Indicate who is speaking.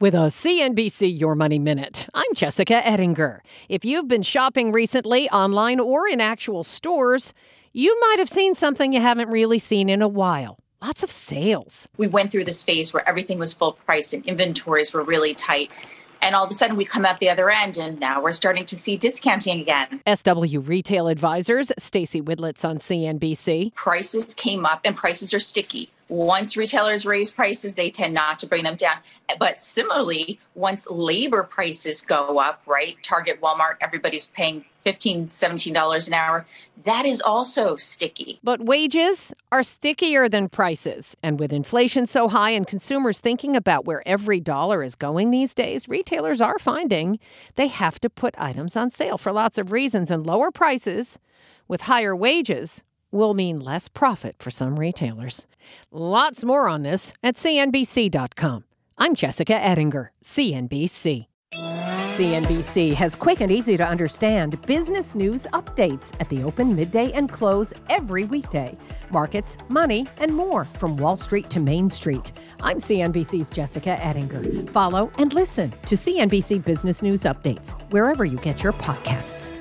Speaker 1: With a CNBC Your Money Minute, I'm Jessica Ettinger. If you've been shopping recently, online or in actual stores, you might have seen something you haven't really seen in a while. Lots of sales.
Speaker 2: We went through this phase where everything was full price and inventories were really tight. And all of a sudden, we come out the other end, and now we're starting to see discounting again.
Speaker 1: SW Retail Advisors, Stacy Widlitz on CNBC.
Speaker 2: Prices came up, and prices are sticky. Once retailers raise prices, they tend not to bring them down. But similarly, once labor prices go up, right? Target, Walmart, everybody's paying $15, $17 an hour. That is also sticky.
Speaker 1: But wages are stickier than prices. And with inflation so high and consumers thinking about where every dollar is going these days, retailers are finding they have to put items on sale for lots of reasons. And lower prices with higher wages will mean less profit for some retailers. Lots more on this at CNBC.com. I'm Jessica Ettinger, CNBC. CNBC has quick and easy to understand business news updates at the open, midday, and close every weekday. Markets, money, and more from Wall Street to Main Street. I'm CNBC's Jessica Ettinger. Follow and listen to CNBC Business News Updates wherever you get your podcasts.